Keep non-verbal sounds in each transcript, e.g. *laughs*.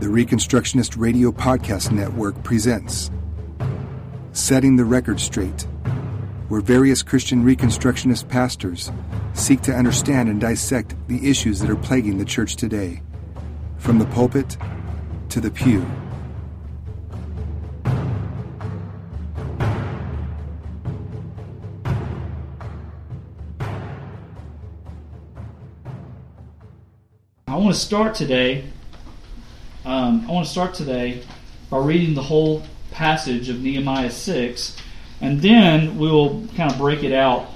The Reconstructionist Radio Podcast Network presents Setting the Record Straight, where various Christian Reconstructionist pastors seek to understand and dissect the issues that are plaguing the church today, from the pulpit to the pew. I want to start today. Um, I want to start today by reading the whole passage of Nehemiah six, and then we'll kind of break it out,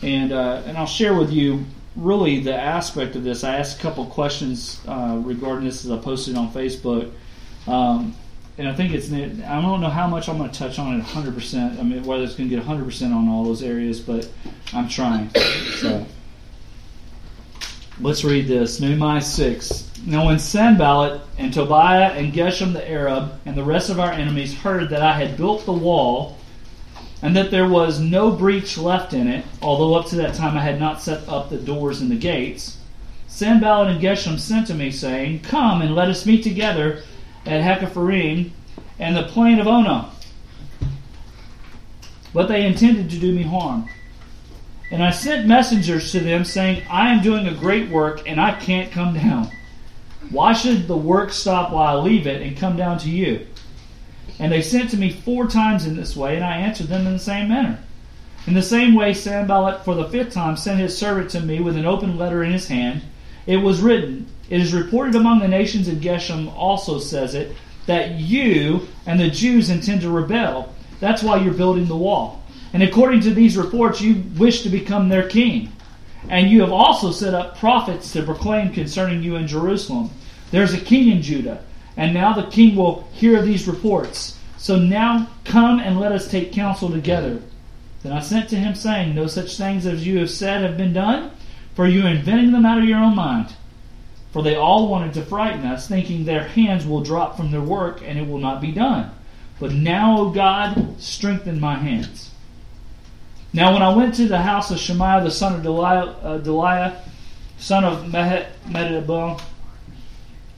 and uh, and I'll share with you really the aspect of this. I asked a couple questions uh, regarding this as I posted on Facebook, um, and I think it's I don't know how much I'm going to touch on it 100. percent I mean, whether it's going to get 100 percent on all those areas, but I'm trying. So. Let's read this. Nehemiah 6. Now, when Sanballat and Tobiah and Geshem the Arab and the rest of our enemies heard that I had built the wall and that there was no breach left in it, although up to that time I had not set up the doors and the gates, Sanballat and Geshem sent to me, saying, Come and let us meet together at Hakkephirim and the plain of Ono. But they intended to do me harm. And I sent messengers to them saying, I am doing a great work and I can't come down. Why should the work stop while I leave it and come down to you? And they sent to me four times in this way, and I answered them in the same manner. In the same way, Sanballat for the fifth time sent his servant to me with an open letter in his hand. It was written, It is reported among the nations, and Geshem also says it, that you and the Jews intend to rebel. That's why you're building the wall. And according to these reports, you wish to become their king. And you have also set up prophets to proclaim concerning you in Jerusalem. There's a king in Judah, and now the king will hear these reports. So now come and let us take counsel together. Then I sent to him, saying, No such things as you have said have been done, for you are inventing them out of your own mind. For they all wanted to frighten us, thinking their hands will drop from their work, and it will not be done. But now, O God, strengthen my hands. Now, when I went to the house of Shemaiah, the son of Deliah, uh, Deliah son of Mehetabel,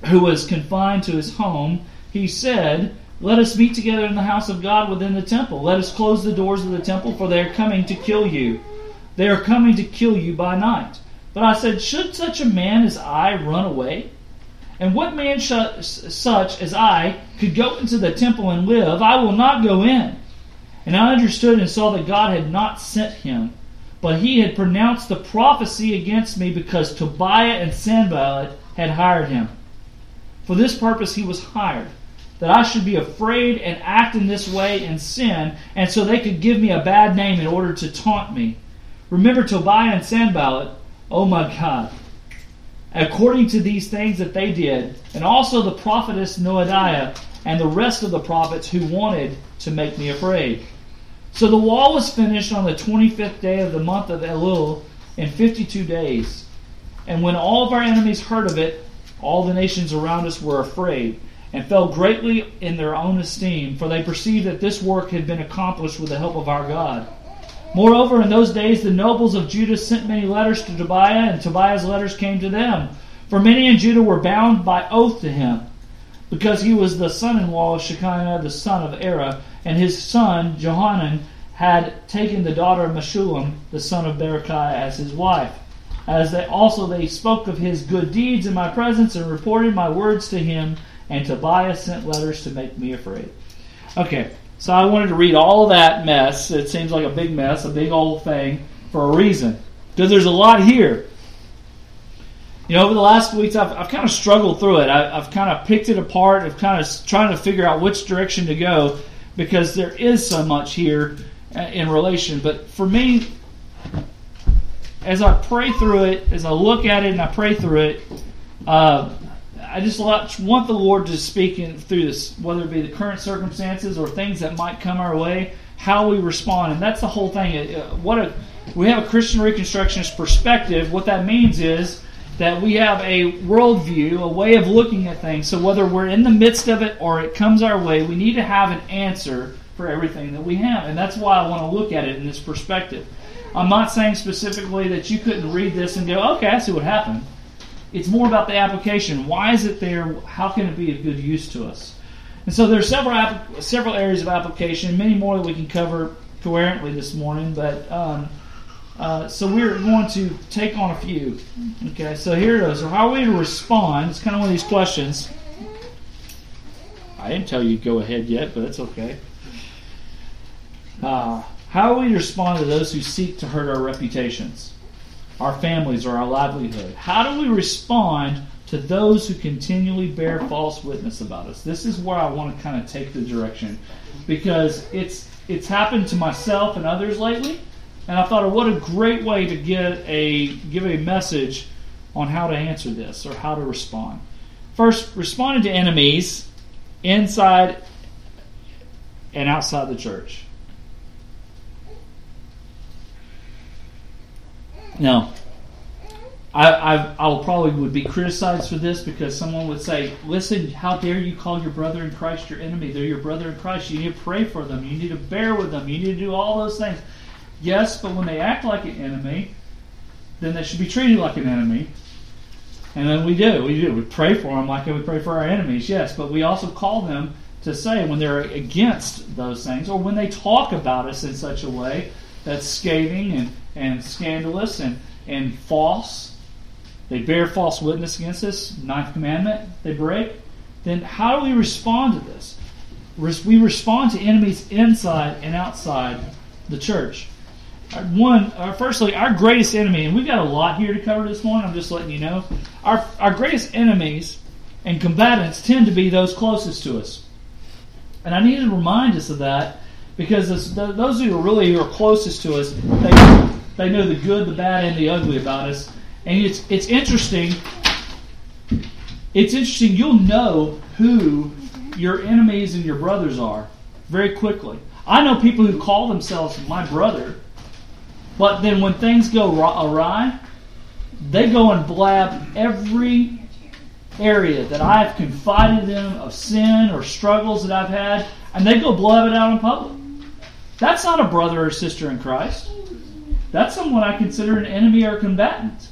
who was confined to his home, he said, Let us meet together in the house of God within the temple. Let us close the doors of the temple, for they are coming to kill you. They are coming to kill you by night. But I said, Should such a man as I run away? And what man sh- such as I could go into the temple and live? I will not go in. And I understood and saw that God had not sent him, but he had pronounced the prophecy against me because Tobiah and Sanballat had hired him. For this purpose he was hired, that I should be afraid and act in this way and sin, and so they could give me a bad name in order to taunt me. Remember Tobiah and Sanballat, oh my God. According to these things that they did, and also the prophetess Noadiah and the rest of the prophets who wanted to make me afraid. So the wall was finished on the 25th day of the month of Elul in 52 days. And when all of our enemies heard of it, all the nations around us were afraid and fell greatly in their own esteem, for they perceived that this work had been accomplished with the help of our God. Moreover, in those days the nobles of Judah sent many letters to Tobiah, and Tobiah's letters came to them. For many in Judah were bound by oath to him, because he was the son in law of Shechaniah the son of Arah, and his son Johanan had taken the daughter of Meshullam, the son of Berechiah, as his wife. As they also they spoke of his good deeds in my presence and reported my words to him, and Tobiah sent letters to make me afraid. Okay, so I wanted to read all that mess. It seems like a big mess, a big old thing, for a reason. Because there's a lot here. You know, over the last weeks, I've, I've kind of struggled through it. I, have kind of picked it apart. I've kind of trying to figure out which direction to go because there is so much here uh, in relation. But for me, as I pray through it, as I look at it and I pray through it, uh, I just want the Lord to speak in, through this, whether it be the current circumstances or things that might come our way, how we respond, and that's the whole thing. Uh, what a we have a Christian Reconstructionist perspective. What that means is that we have a worldview, a way of looking at things. So whether we're in the midst of it or it comes our way, we need to have an answer for everything that we have. And that's why I want to look at it in this perspective. I'm not saying specifically that you couldn't read this and go, okay, I see what happened. it's more about the application. Why is it there? How can it be of good use to us? And so there's several several areas of application, many more that we can cover coherently this morning. But um, uh, so we're going to take on a few. Okay, so here it is. So how are we to respond? It's kind of one of these questions. I didn't tell you to go ahead yet, but it's okay. Uh, how we respond to those who seek to hurt our reputations, our families, or our livelihood? How do we respond to those who continually bear false witness about us? This is where I want to kind of take the direction because it's it's happened to myself and others lately, and I thought, what a great way to get a give a message on how to answer this or how to respond. First, responding to enemies inside and outside the church. Now, I, I, I will probably would be criticized for this because someone would say, "Listen, how dare you call your brother in Christ your enemy? They're your brother in Christ. You need to pray for them. You need to bear with them. You need to do all those things." Yes, but when they act like an enemy, then they should be treated like an enemy. And then we do. We do. We pray for them like we pray for our enemies, yes. But we also call them to say when they're against those things or when they talk about us in such a way that's scathing and, and scandalous and, and false. They bear false witness against us, ninth commandment they break. Then how do we respond to this? We respond to enemies inside and outside the church. One, uh, firstly, our greatest enemy, and we've got a lot here to cover this morning. I'm just letting you know. Our our greatest enemies and combatants tend to be those closest to us, and I need to remind us of that because this, those who are really who are closest to us, they they know the good, the bad, and the ugly about us. And it's it's interesting. It's interesting. You'll know who your enemies and your brothers are very quickly. I know people who call themselves my brother but then when things go awry, they go and blab every area that I've confided them of sin or struggles that I've had, and they go blab it out in public. That's not a brother or sister in Christ. That's someone I consider an enemy or combatant.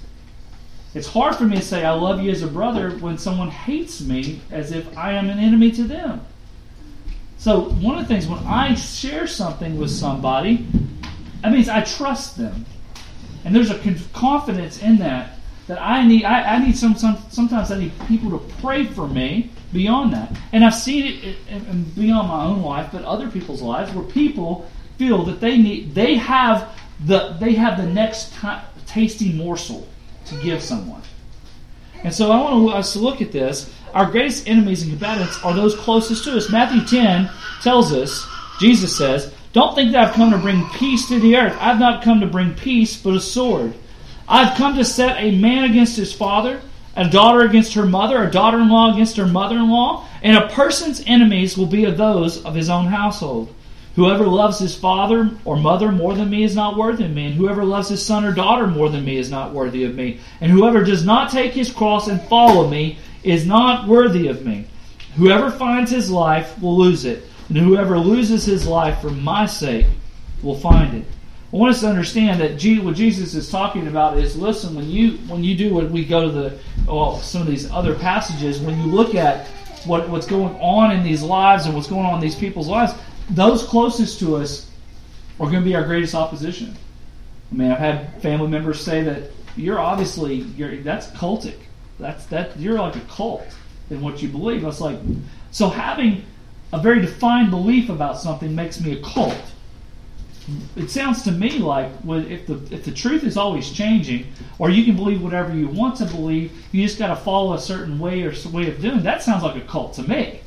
It's hard for me to say I love you as a brother when someone hates me as if I am an enemy to them. So, one of the things when I share something with somebody, that means I trust them. And there's a confidence in that that I need. I, I need some, some, Sometimes I need people to pray for me beyond that. And I've seen it beyond my own life, but other people's lives, where people feel that they need. They have the. They have the next tasty morsel to give someone. And so I want us to look at this. Our greatest enemies and combatants are those closest to us. Matthew 10 tells us, Jesus says, don't think that I've come to bring peace to the earth. I've not come to bring peace, but a sword. I've come to set a man against his father, a daughter against her mother, a daughter in law against her mother in law, and a person's enemies will be of those of his own household. Whoever loves his father or mother more than me is not worthy of me, and whoever loves his son or daughter more than me is not worthy of me. And whoever does not take his cross and follow me is not worthy of me. Whoever finds his life will lose it and whoever loses his life for my sake will find it. I want us to understand that what Jesus is talking about is listen when you when you do what we go to the well some of these other passages when you look at what, what's going on in these lives and what's going on in these people's lives, those closest to us are going to be our greatest opposition. I mean, I've had family members say that you're obviously you're that's cultic. That's that you're like a cult in what you believe. I was like, so having a very defined belief about something makes me a cult. It sounds to me like if the if the truth is always changing, or you can believe whatever you want to believe, you just got to follow a certain way or way of doing. That sounds like a cult to me.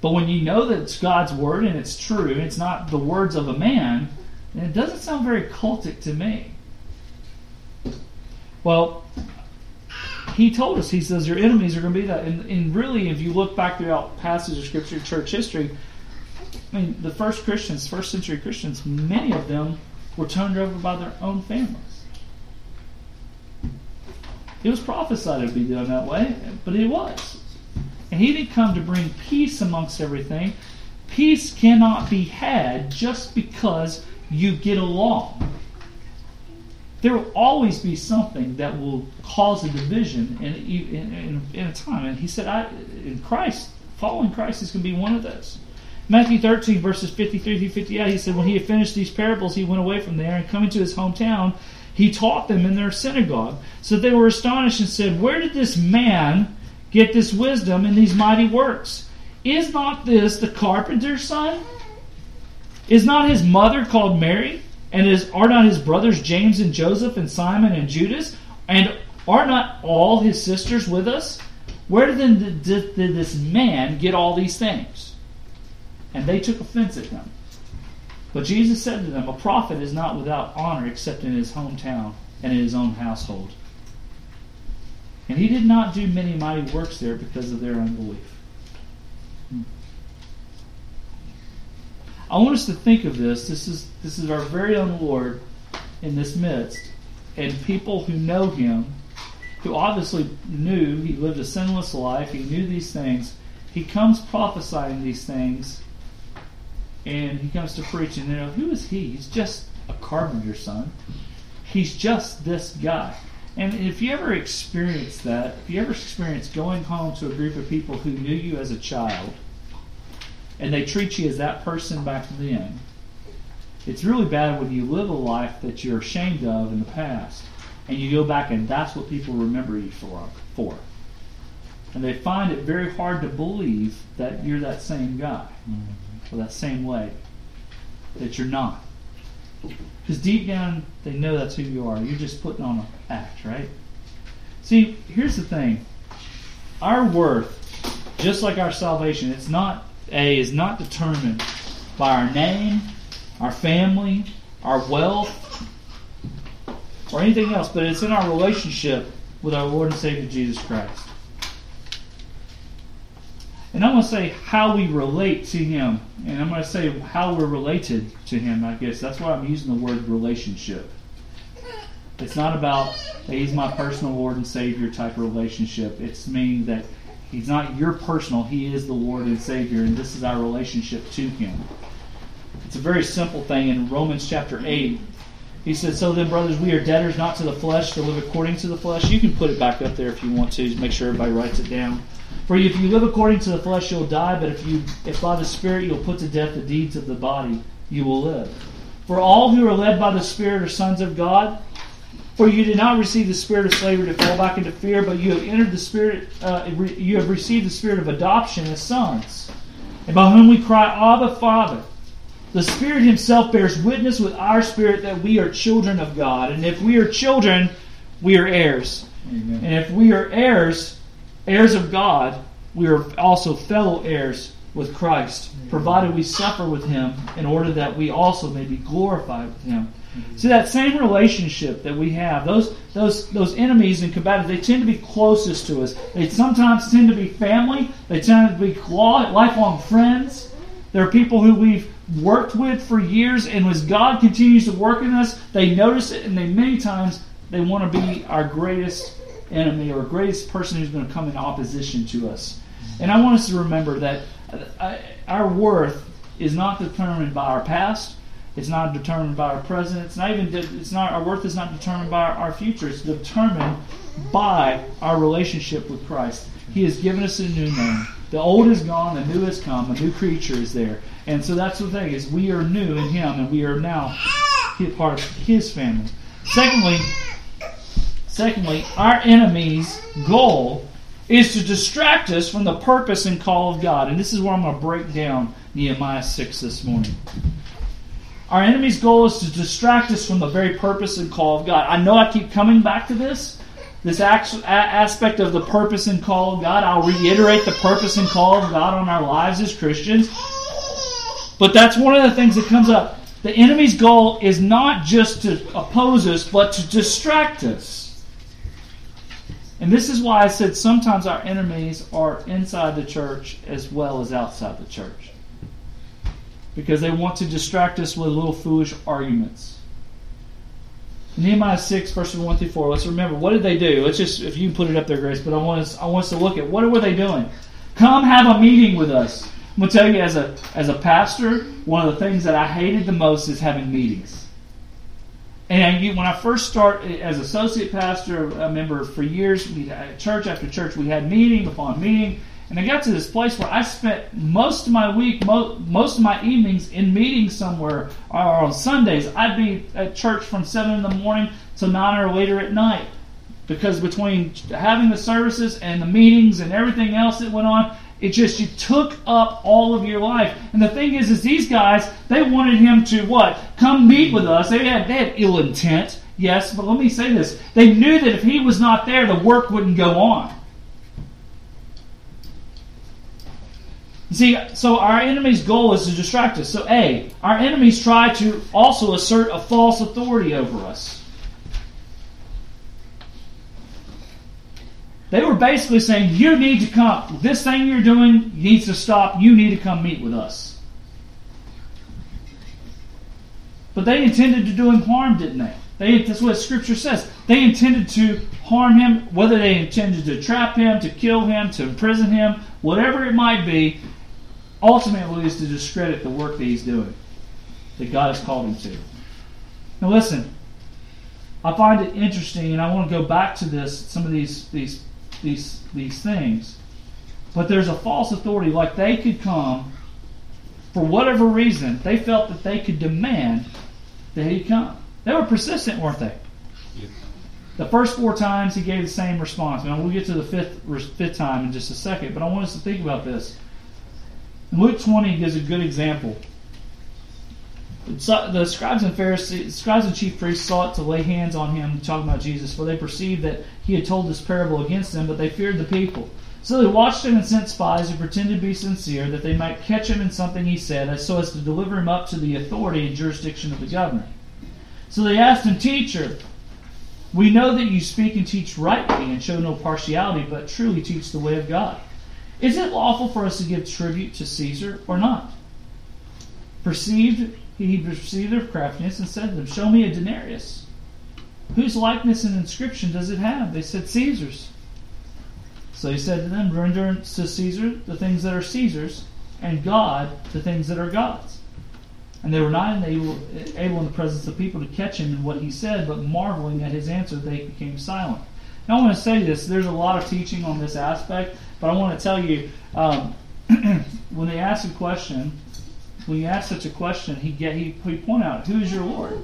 But when you know that it's God's word and it's true, and it's not the words of a man, then it doesn't sound very cultic to me. Well, he told us, he says, your enemies are going to be that. And, and really, if you look back throughout passages of Scripture, church history, I mean, the first Christians, first century Christians, many of them were turned over by their own families. It was prophesied it would be done that way, but it was. And he didn't come to bring peace amongst everything. Peace cannot be had just because you get along. There will always be something that will cause a division in, in, in, in a time. And he said, I, in Christ, following Christ is going to be one of those. Matthew 13, verses 53 through 58, he said, When he had finished these parables, he went away from there, and coming to his hometown, he taught them in their synagogue. So they were astonished and said, Where did this man get this wisdom and these mighty works? Is not this the carpenter's son? Is not his mother called Mary? And is, are not his brothers James and Joseph and Simon and Judas? And are not all his sisters with us? Where then did, did, did this man get all these things? And they took offense at him. But Jesus said to them, A prophet is not without honor except in his hometown and in his own household. And he did not do many mighty works there because of their unbelief. Hmm. I want us to think of this. This is this is our very own Lord in this midst, and people who know Him, who obviously knew He lived a sinless life. He knew these things. He comes prophesying these things, and He comes to preach. And you know, who is He? He's just a carpenter's son. He's just this guy. And if you ever experience that, if you ever experience going home to a group of people who knew you as a child and they treat you as that person back then, it's really bad when you live a life that you're ashamed of in the past, and you go back and that's what people remember you for. for. And they find it very hard to believe that you're that same guy, mm-hmm. or that same way, that you're not. Because deep down, they know that's who you are. You're just putting on an act, right? See, here's the thing. Our worth, just like our salvation, it's not a is not determined by our name, our family, our wealth, or anything else, but it's in our relationship with our Lord and Savior Jesus Christ. And I'm going to say how we relate to Him, and I'm going to say how we're related to Him, I guess. That's why I'm using the word relationship. It's not about that He's my personal Lord and Savior type of relationship. It's meaning that He's not your personal, He is the Lord and Savior, and this is our relationship to Him. It's a very simple thing in Romans chapter 8. He said, So then, brothers, we are debtors not to the flesh to live according to the flesh. You can put it back up there if you want to, make sure everybody writes it down. For if you live according to the flesh, you'll die, but if you if by the Spirit you'll put to death the deeds of the body, you will live. For all who are led by the Spirit are sons of God. For you did not receive the spirit of slavery to fall back into fear, but you have entered the spirit. Uh, you have received the spirit of adoption as sons, and by whom we cry, Abba, Father. The Spirit Himself bears witness with our spirit that we are children of God, and if we are children, we are heirs. Amen. And if we are heirs, heirs of God, we are also fellow heirs with Christ, provided we suffer with Him, in order that we also may be glorified with Him. See that same relationship that we have, those those those enemies and combatants, they tend to be closest to us. They sometimes tend to be family. They tend to be lifelong friends. There are people who we've worked with for years, and as God continues to work in us, they notice it, and they many times they want to be our greatest enemy or greatest person who's going to come in opposition to us. And I want us to remember that uh, our worth is not determined by our past it's not determined by our present. It's not even. It's not our worth is not determined by our future. It's determined by our relationship with Christ. He has given us a new name. The old is gone, the new has come. A new creature is there, and so that's the thing is we are new in Him, and we are now part of His family. Secondly, secondly, our enemy's goal is to distract us from the purpose and call of God, and this is where I'm going to break down Nehemiah six this morning. Our enemy's goal is to distract us from the very purpose and call of God. I know I keep coming back to this, this aspect of the purpose and call of God. I'll reiterate the purpose and call of God on our lives as Christians. But that's one of the things that comes up. The enemy's goal is not just to oppose us, but to distract us. And this is why I said sometimes our enemies are inside the church as well as outside the church because they want to distract us with little foolish arguments. Nehemiah 6, verses 1 through 4. Let's remember, what did they do? Let's just, if you can put it up there, Grace, but I want us, I want us to look at what were they doing? Come have a meeting with us. I'm going to tell you, as a, as a pastor, one of the things that I hated the most is having meetings. And you, when I first start as associate pastor, a member for years, church after church, we had meeting upon meeting, and I got to this place where I spent most of my week, most of my evenings in meetings somewhere, or on Sundays, I'd be at church from seven in the morning to nine or later at night, because between having the services and the meetings and everything else that went on, it just you took up all of your life. And the thing is, is these guys they wanted him to what? Come meet with us. They had they had ill intent, yes, but let me say this: they knew that if he was not there, the work wouldn't go on. See, so our enemy's goal is to distract us. So, A, our enemies try to also assert a false authority over us. They were basically saying, You need to come. This thing you're doing needs to stop. You need to come meet with us. But they intended to do him harm, didn't they? they? That's what Scripture says. They intended to harm him, whether they intended to trap him, to kill him, to imprison him, whatever it might be, ultimately is to discredit the work that he's doing, that God has called him to. Now, listen, I find it interesting, and I want to go back to this, some of these, these these these things. But there's a false authority, like they could come for whatever reason, they felt that they could demand that he come. They were persistent, weren't they? The first four times he gave the same response. Now we'll get to the fifth fifth time in just a second, but I want us to think about this. Luke 20 gives a good example the scribes and Pharisees, scribes and chief priests sought to lay hands on him, talking about Jesus, for they perceived that he had told this parable against them, but they feared the people. So they watched him and sent spies who pretended to be sincere, that they might catch him in something he said, so as to deliver him up to the authority and jurisdiction of the governor. So they asked him, Teacher, we know that you speak and teach rightly and show no partiality, but truly teach the way of God. Is it lawful for us to give tribute to Caesar or not? Perceived he perceived their craftiness and said to them, Show me a denarius. Whose likeness and inscription does it have? They said, Caesar's. So he said to them, Render to Caesar the things that are Caesar's, and God the things that are God's. And they were not able, able in the presence of people to catch him in what he said, but marveling at his answer, they became silent. Now I want to say this. There's a lot of teaching on this aspect, but I want to tell you, um, *clears throat* when they ask a question, when you ask such a question, he get he, he point out who is your Lord.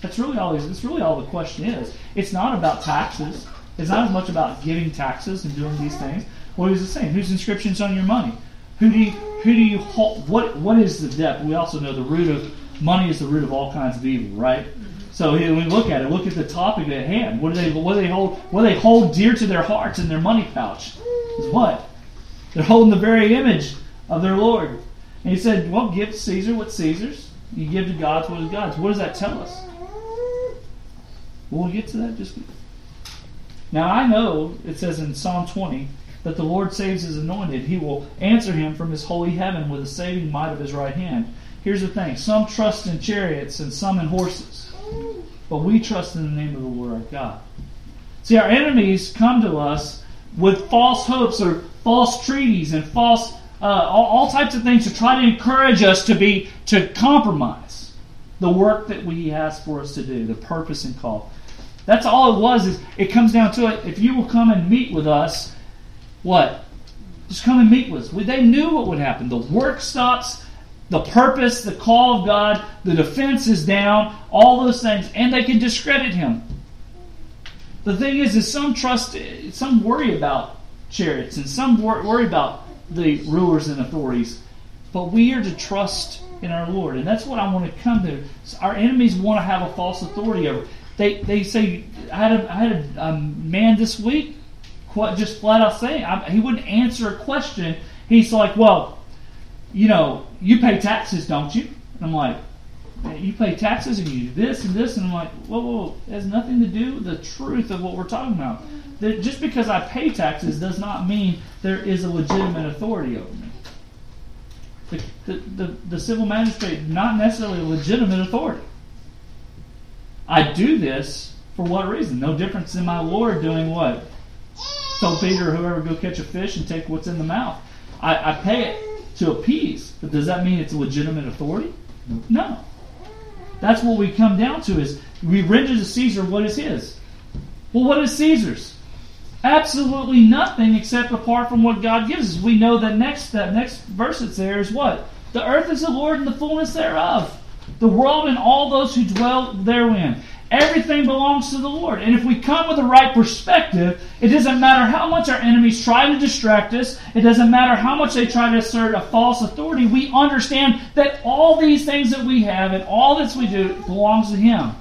That's really all. That's really all the question is. It's not about taxes. It's not as much about giving taxes and doing these things. What is it saying? Whose inscriptions on your money? Who do you who do you hold? What what is the debt? We also know the root of money is the root of all kinds of evil, right? So when we look at it, look at the topic at hand. What do they what do they hold? What do they hold dear to their hearts in their money pouch? Is what they're holding the very image of their Lord. And he said, Well, give Caesar what's Caesar's. You give to God what is God's. What does that tell us? We'll get to that just now. I know it says in Psalm 20 that the Lord saves his anointed. He will answer him from his holy heaven with the saving might of his right hand. Here's the thing some trust in chariots and some in horses, but we trust in the name of the Lord our God. See, our enemies come to us with false hopes or false treaties and false uh, all, all types of things to try to encourage us to be to compromise the work that we ask for us to do, the purpose and call. That's all it was. Is it comes down to it. If you will come and meet with us, what? Just come and meet with us. They knew what would happen. The work stops. The purpose, the call of God, the defense is down, all those things, and they can discredit him. The thing is, is some trust, some worry about chariots, and some worry about the rulers and authorities, but we are to trust in our Lord, and that's what I want to come to. Our enemies want to have a false authority over. They they say I had a, I had a, a man this week, quite just flat out saying I, he wouldn't answer a question. He's like, well, you know, you pay taxes, don't you? And I'm like, you pay taxes and you do this and this, and I'm like, whoa, whoa, whoa. it has nothing to do with the truth of what we're talking about that just because I pay taxes does not mean there is a legitimate authority over me. The, the, the, the civil magistrate, not necessarily a legitimate authority. I do this for what reason? No difference in my Lord doing what? Tell Peter or whoever go catch a fish and take what's in the mouth. I, I pay it to appease, but does that mean it's a legitimate authority? No. That's what we come down to is we render to Caesar what is his. Well, what is Caesar's? Absolutely nothing except apart from what God gives us. We know that next that next verse that's there is what? The earth is the Lord and the fullness thereof. The world and all those who dwell therein. Everything belongs to the Lord. And if we come with the right perspective, it doesn't matter how much our enemies try to distract us, it doesn't matter how much they try to assert a false authority, we understand that all these things that we have and all that we do belongs to Him.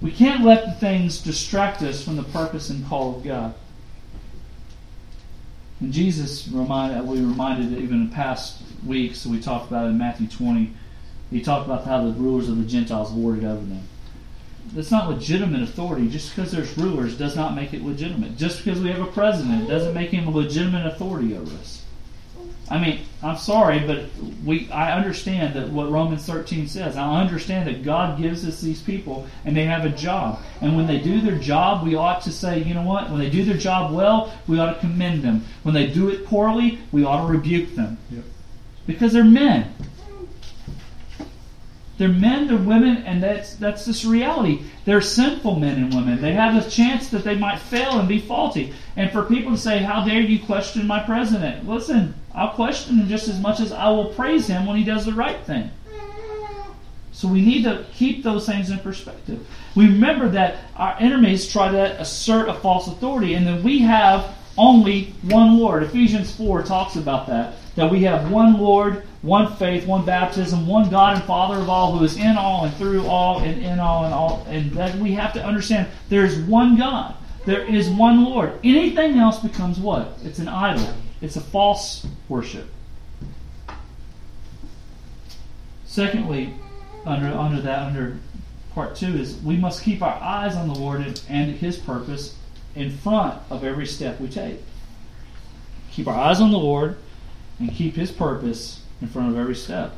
We can't let the things distract us from the purpose and call of God. And Jesus reminded, we reminded even in past weeks, we talked about in Matthew 20 he talked about how the rulers of the Gentiles lorded over them. That's not legitimate authority. Just because there's rulers does not make it legitimate. Just because we have a president doesn't make him a legitimate authority over us. I mean, I'm sorry, but we I understand that what Romans 13 says. I understand that God gives us these people and they have a job. And when they do their job, we ought to say, you know what? When they do their job well, we ought to commend them. When they do it poorly, we ought to rebuke them. Yep. Because they're men. They're men, they're women, and that's that's this reality. They're sinful men and women. They have a chance that they might fail and be faulty. And for people to say, "How dare you question my president?" Listen, I'll question him just as much as I will praise him when he does the right thing. So we need to keep those things in perspective. We remember that our enemies try to assert a false authority, and then we have only one Lord. Ephesians 4 talks about that. That we have one Lord, one faith, one baptism, one God and Father of all, who is in all and through all and in all and all. And that we have to understand there is one God. There is one Lord. Anything else becomes what? It's an idol. It's a false worship. Secondly, under under that under part two is we must keep our eyes on the Lord and, and His purpose in front of every step we take. Keep our eyes on the Lord and keep His purpose in front of every step.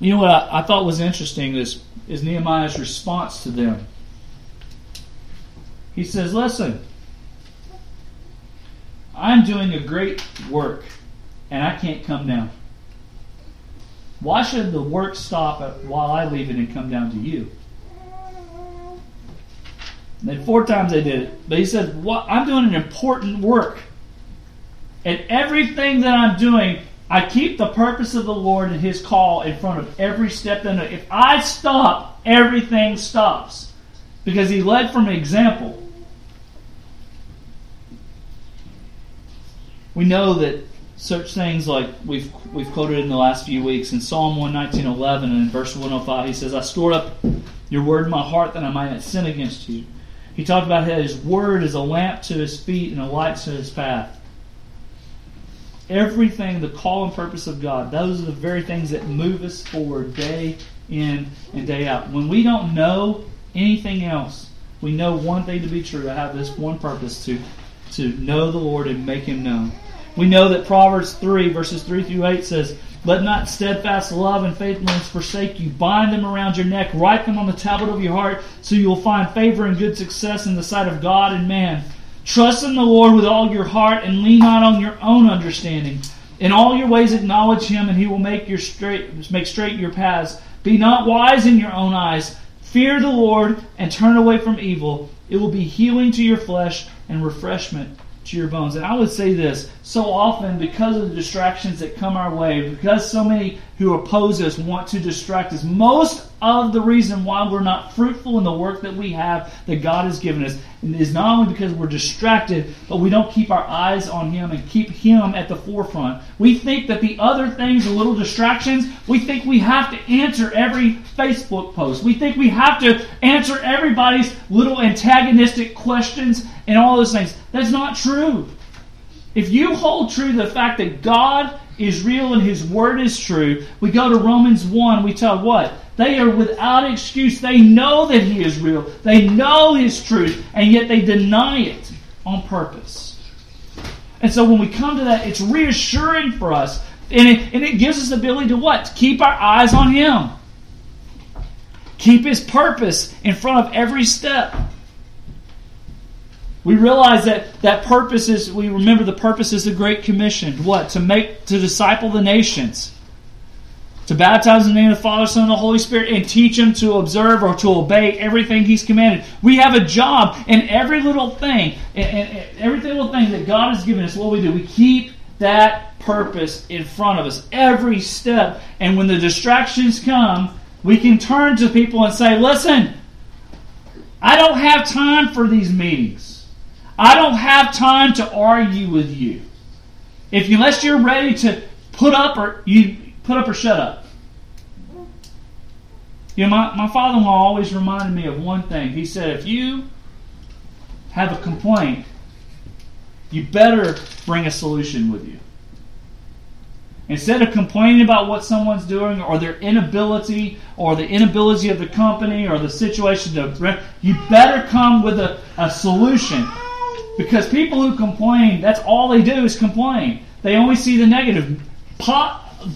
You know what I, I thought was interesting is, is Nehemiah's response to them. He says, Listen, I'm doing a great work and I can't come down. Why should the work stop while I leave it and come down to you? Then four times they did it. But he said, what? I'm doing an important work. And everything that I'm doing, I keep the purpose of the Lord and His call in front of every step that I If I stop, everything stops. Because He led from example. We know that such things like we've we've quoted in the last few weeks in Psalm 119:11 and in verse 105 he says I stored up your word in my heart that I might not sin against you. He talked about how his word is a lamp to his feet and a light to his path. Everything, the call and purpose of God, those are the very things that move us forward day in and day out. When we don't know anything else, we know one thing to be true. I have this one purpose to, to know the Lord and make him known. We know that Proverbs 3, verses 3 through 8 says, let not steadfast love and faithfulness forsake you. Bind them around your neck, write them on the tablet of your heart, so you will find favor and good success in the sight of God and man. Trust in the Lord with all your heart and lean not on your own understanding. In all your ways acknowledge him, and he will make your straight make straight your paths. Be not wise in your own eyes. Fear the Lord and turn away from evil. It will be healing to your flesh and refreshment to your bones. And I would say this so often, because of the distractions that come our way, because so many who oppose us want to distract us, most of the reason why we're not fruitful in the work that we have that God has given us is not only because we're distracted, but we don't keep our eyes on Him and keep Him at the forefront. We think that the other things the little distractions. We think we have to answer every Facebook post. We think we have to answer everybody's little antagonistic questions and all those things. That's not true. If you hold true to the fact that God is real and His Word is true, we go to Romans 1, we tell what? They are without excuse. They know that He is real. They know His truth, and yet they deny it on purpose. And so when we come to that, it's reassuring for us. And it, and it gives us the ability to what? To keep our eyes on Him. Keep His purpose in front of every step. We realize that that purpose is, we remember the purpose is the Great Commission. What? To make, to disciple the nations. To baptize in the name of the Father, Son, and the Holy Spirit, and teach them to observe or to obey everything He's commanded. We have a job in every little thing, and every little thing that God has given us. What we do, we keep that purpose in front of us every step. And when the distractions come, we can turn to people and say, "Listen, I don't have time for these meetings." I don't have time to argue with you. If unless you're ready to put up or you put up or shut up. You know, my, my father in law always reminded me of one thing. He said, if you have a complaint, you better bring a solution with you. Instead of complaining about what someone's doing or their inability or the inability of the company or the situation to you better come with a, a solution because people who complain, that's all they do is complain. They only see the negative.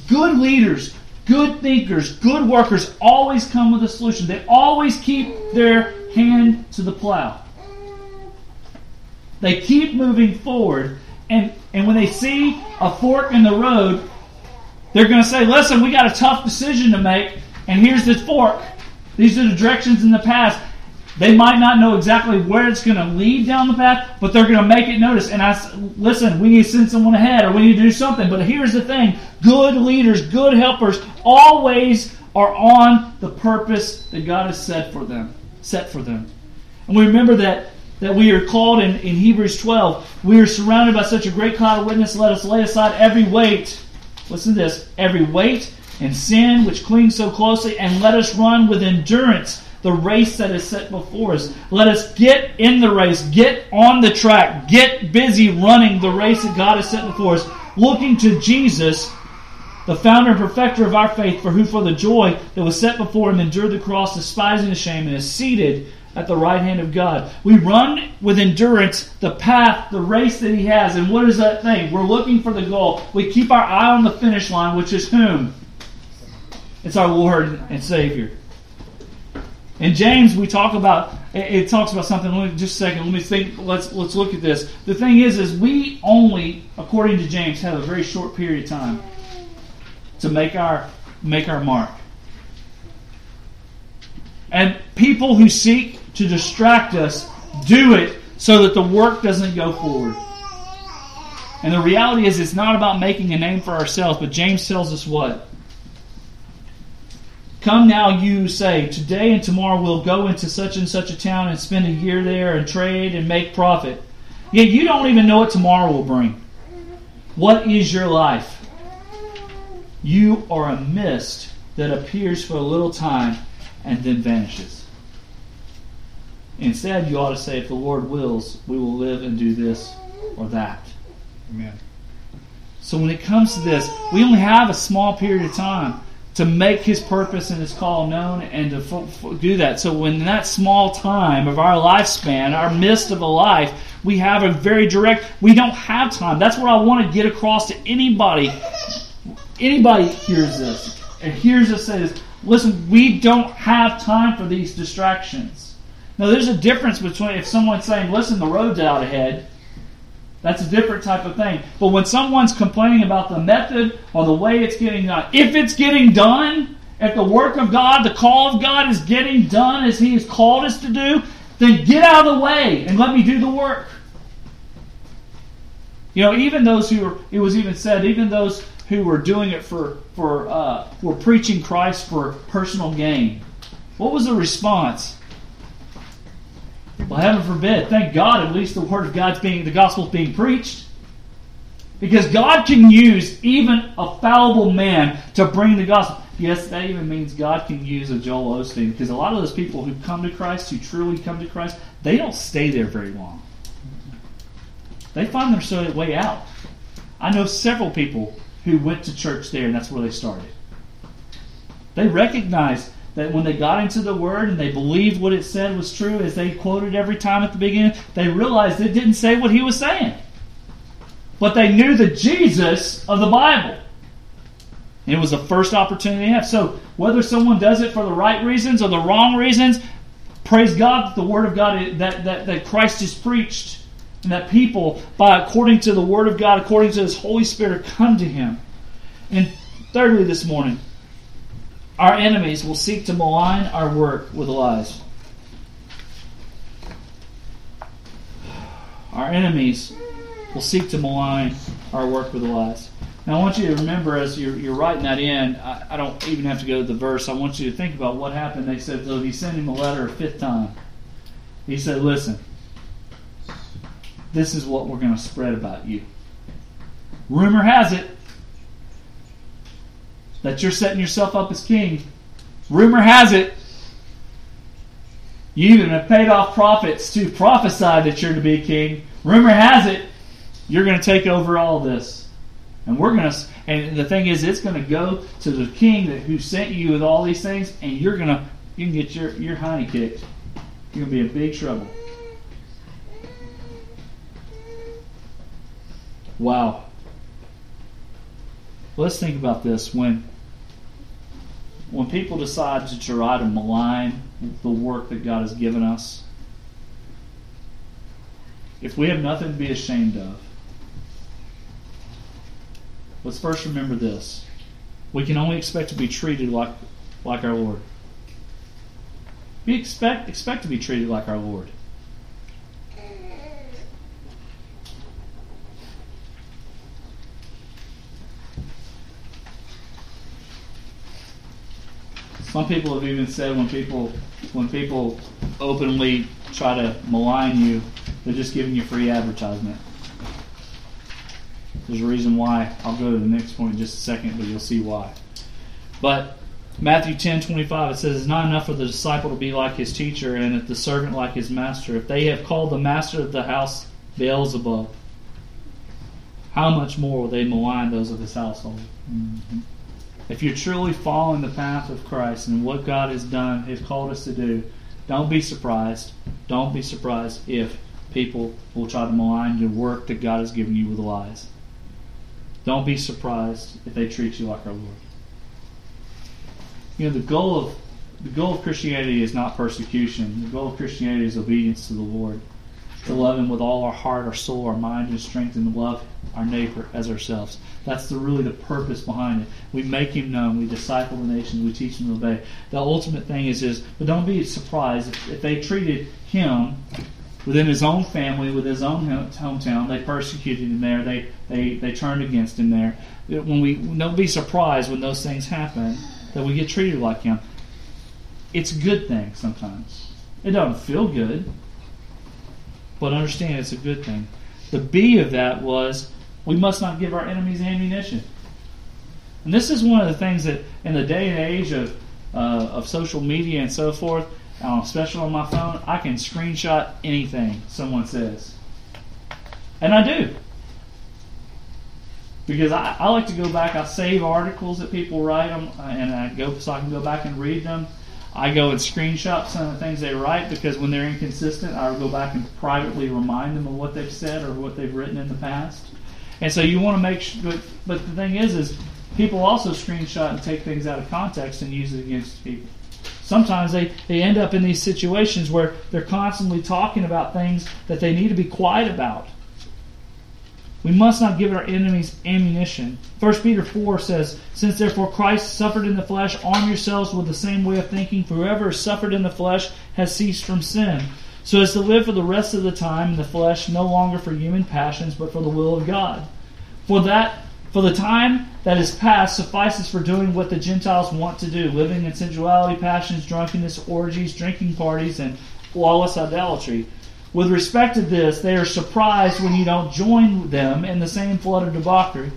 good leaders, good thinkers, good workers always come with a solution. They always keep their hand to the plow. They keep moving forward. And, and when they see a fork in the road, they're going to say, listen, we got a tough decision to make, and here's the fork. These are the directions in the past. They might not know exactly where it's going to lead down the path, but they're going to make it notice. And I listen, we need to send someone ahead or we need to do something. But here's the thing good leaders, good helpers always are on the purpose that God has set for them. Set for them. And we remember that that we are called in, in Hebrews 12. We are surrounded by such a great cloud of witness. Let us lay aside every weight. Listen to this every weight and sin which clings so closely, and let us run with endurance the race that is set before us. Let us get in the race, get on the track, get busy running the race that God has set before us, looking to Jesus, the founder and perfecter of our faith, for who for the joy that was set before him endured the cross, despising the shame, and is seated at the right hand of God. We run with endurance the path, the race that he has. And what is that thing? We're looking for the goal. We keep our eye on the finish line, which is whom? It's our Lord and Savior. In James, we talk about it talks about something. Let me just a second. Let me think. Let's let's look at this. The thing is, is we only, according to James, have a very short period of time to make our make our mark. And people who seek to distract us do it so that the work doesn't go forward. And the reality is, it's not about making a name for ourselves, but James tells us what? Come now, you say, today and tomorrow we'll go into such and such a town and spend a year there and trade and make profit. Yet you don't even know what tomorrow will bring. What is your life? You are a mist that appears for a little time and then vanishes. Instead, you ought to say, if the Lord wills, we will live and do this or that. Amen. So when it comes to this, we only have a small period of time to make his purpose and his call known and to f- f- do that. So, in that small time of our lifespan, our mist of a life, we have a very direct, we don't have time. That's what I want to get across to anybody. Anybody hears this and hears us say this. Listen, we don't have time for these distractions. Now, there's a difference between if someone's saying, listen, the road's out ahead, that's a different type of thing. But when someone's complaining about the method or the way it's getting done, if it's getting done, if the work of God, the call of God is getting done as He has called us to do, then get out of the way and let me do the work. You know, even those who were, it was even said, even those who were doing it for, for, uh, were preaching Christ for personal gain. What was the response? Well, heaven forbid. Thank God, at least the word of God's being the gospel's being preached. Because God can use even a fallible man to bring the gospel. Yes, that even means God can use a Joel Osteen. Because a lot of those people who come to Christ, who truly come to Christ, they don't stay there very long. They find their way out. I know several people who went to church there, and that's where they started. They recognized that when they got into the Word and they believed what it said was true, as they quoted every time at the beginning, they realized it didn't say what he was saying. But they knew the Jesus of the Bible. It was the first opportunity they have. So whether someone does it for the right reasons or the wrong reasons, Praise God that the Word of God, that, that, that Christ is preached, and that people, by according to the Word of God, according to His Holy Spirit, come to Him. And thirdly, this morning, our enemies will seek to malign our work with lies. Our enemies will seek to malign our work with lies. Now, I want you to remember as you're, you're writing that in, I, I, don't even have to go to the verse. I want you to think about what happened. They said, so he sent him a letter a fifth time. He said, Listen, this is what we're going to spread about you. Rumor has it that you're setting yourself up as king. Rumor has it you even have paid off prophets to prophesy that you're to be king. Rumor has it you're going to take over all this. And we're going to, and the thing is, it's going to go to the king that, who sent you with all these things, and you're going to, you can get your, your hiney kicked. You're going to be in big trouble. Wow. Let's think about this. When when people decide to try to malign the work that God has given us, if we have nothing to be ashamed of, let's first remember this. We can only expect to be treated like, like our Lord. We expect, expect to be treated like our Lord. Some people have even said when people when people openly try to malign you, they're just giving you free advertisement. There's a reason why. I'll go to the next point in just a second, but you'll see why. But Matthew 10 25, it says, It's not enough for the disciple to be like his teacher and if the servant like his master. If they have called the master of the house Beelzebub, how much more will they malign those of his household? Mm-hmm. If you're truly following the path of Christ and what God has done, has called us to do, don't be surprised. Don't be surprised if people will try to malign the work that God has given you with lies. Don't be surprised if they treat you like our Lord. You know, the goal of the goal of Christianity is not persecution. The goal of Christianity is obedience to the Lord. To love Him with all our heart, our soul, our mind, and strength, and to love our neighbor as ourselves. That's the, really the purpose behind it. We make Him known. We disciple the nations. We teach them to obey. The ultimate thing is, is but don't be surprised if, if they treated Him within his own family, with his own hometown. They persecuted him there. They they they turned against him there. When we don't be surprised when those things happen that we get treated like him. It's a good thing sometimes. It doesn't feel good, but understand it's a good thing. The B of that was we must not give our enemies ammunition. And this is one of the things that in the day and age of uh, of social media and so forth, um, especially on my phone, I can screenshot anything someone says. And I do. Because I, I like to go back, I save articles that people write them, uh, and I go so I can go back and read them. I go and screenshot some of the things they write because when they're inconsistent, I'll go back and privately remind them of what they've said or what they've written in the past. And so you want to make sure, but, but the thing is, is people also screenshot and take things out of context and use it against people sometimes they, they end up in these situations where they're constantly talking about things that they need to be quiet about. We must not give our enemies ammunition. 1 Peter 4 says, Since therefore Christ suffered in the flesh, arm yourselves with the same way of thinking, for whoever has suffered in the flesh has ceased from sin, so as to live for the rest of the time in the flesh, no longer for human passions, but for the will of God. For that for the time that is past suffices for doing what the Gentiles want to do, living in sensuality, passions, drunkenness, orgies, drinking parties, and lawless idolatry. With respect to this, they are surprised when you don't join them in the same flood of debauchery,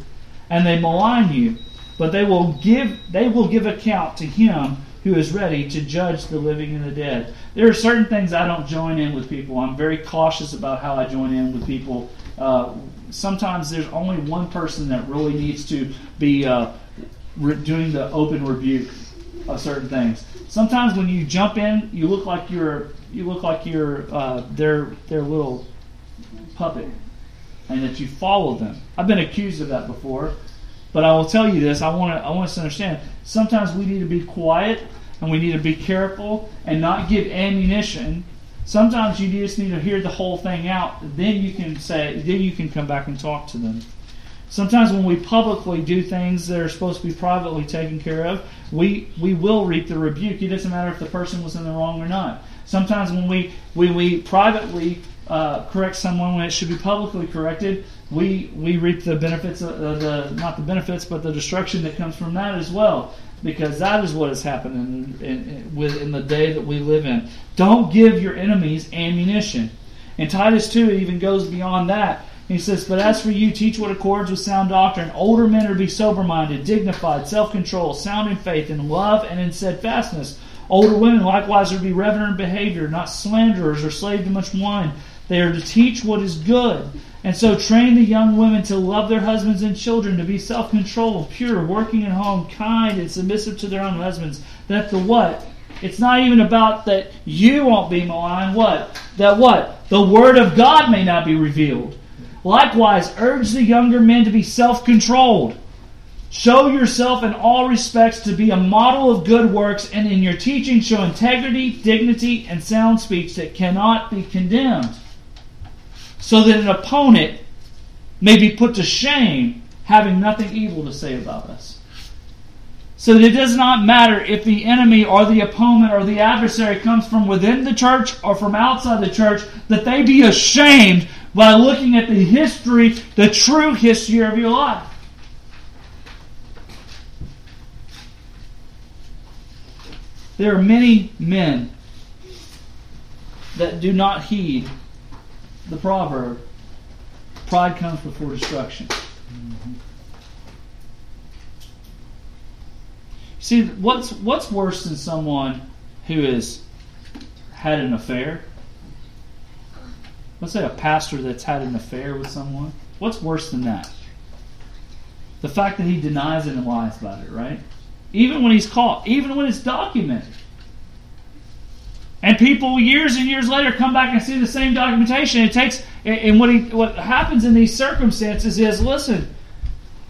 and they malign you. But they will give they will give account to him who is ready to judge the living and the dead. There are certain things I don't join in with people. I'm very cautious about how I join in with people uh, sometimes there's only one person that really needs to be uh, re- doing the open rebuke of certain things. Sometimes when you jump in, you look like you're you look like you're uh, their their little puppet, and that you follow them. I've been accused of that before, but I will tell you this: I want to I want us to understand. Sometimes we need to be quiet and we need to be careful and not give ammunition. Sometimes you just need to hear the whole thing out. Then you can say, then you can come back and talk to them. Sometimes when we publicly do things that are supposed to be privately taken care of, we, we will reap the rebuke. It doesn't matter if the person was in the wrong or not. Sometimes when we, we, privately uh, correct someone when it should be publicly corrected, we, we reap the benefits, of, the not the benefits, but the destruction that comes from that as well. Because that is what has happened in, in, in, in the day that we live in. Don't give your enemies ammunition. And Titus 2 even goes beyond that. He says, But as for you, teach what accords with sound doctrine. Older men are to be sober minded, dignified, self controlled, sound in faith, in love, and in steadfastness. Older women likewise are to be reverent in behavior, not slanderers or slave to much wine. They are to teach what is good. And so train the young women to love their husbands and children, to be self controlled, pure, working at home, kind, and submissive to their own husbands. That the what? It's not even about that you won't be maligned. What? That what? The word of God may not be revealed. Likewise, urge the younger men to be self controlled. Show yourself in all respects to be a model of good works, and in your teaching show integrity, dignity, and sound speech that cannot be condemned, so that an opponent may be put to shame, having nothing evil to say about us. So that it does not matter if the enemy or the opponent or the adversary comes from within the church or from outside the church, that they be ashamed by looking at the history, the true history of your life. There are many men that do not heed the proverb pride comes before destruction. Mm-hmm. See, what's what's worse than someone who has had an affair? Let's say a pastor that's had an affair with someone, what's worse than that? The fact that he denies it and lies about it, right? Even when he's caught, even when it's documented. And people years and years later come back and see the same documentation. It takes and what he what happens in these circumstances is listen,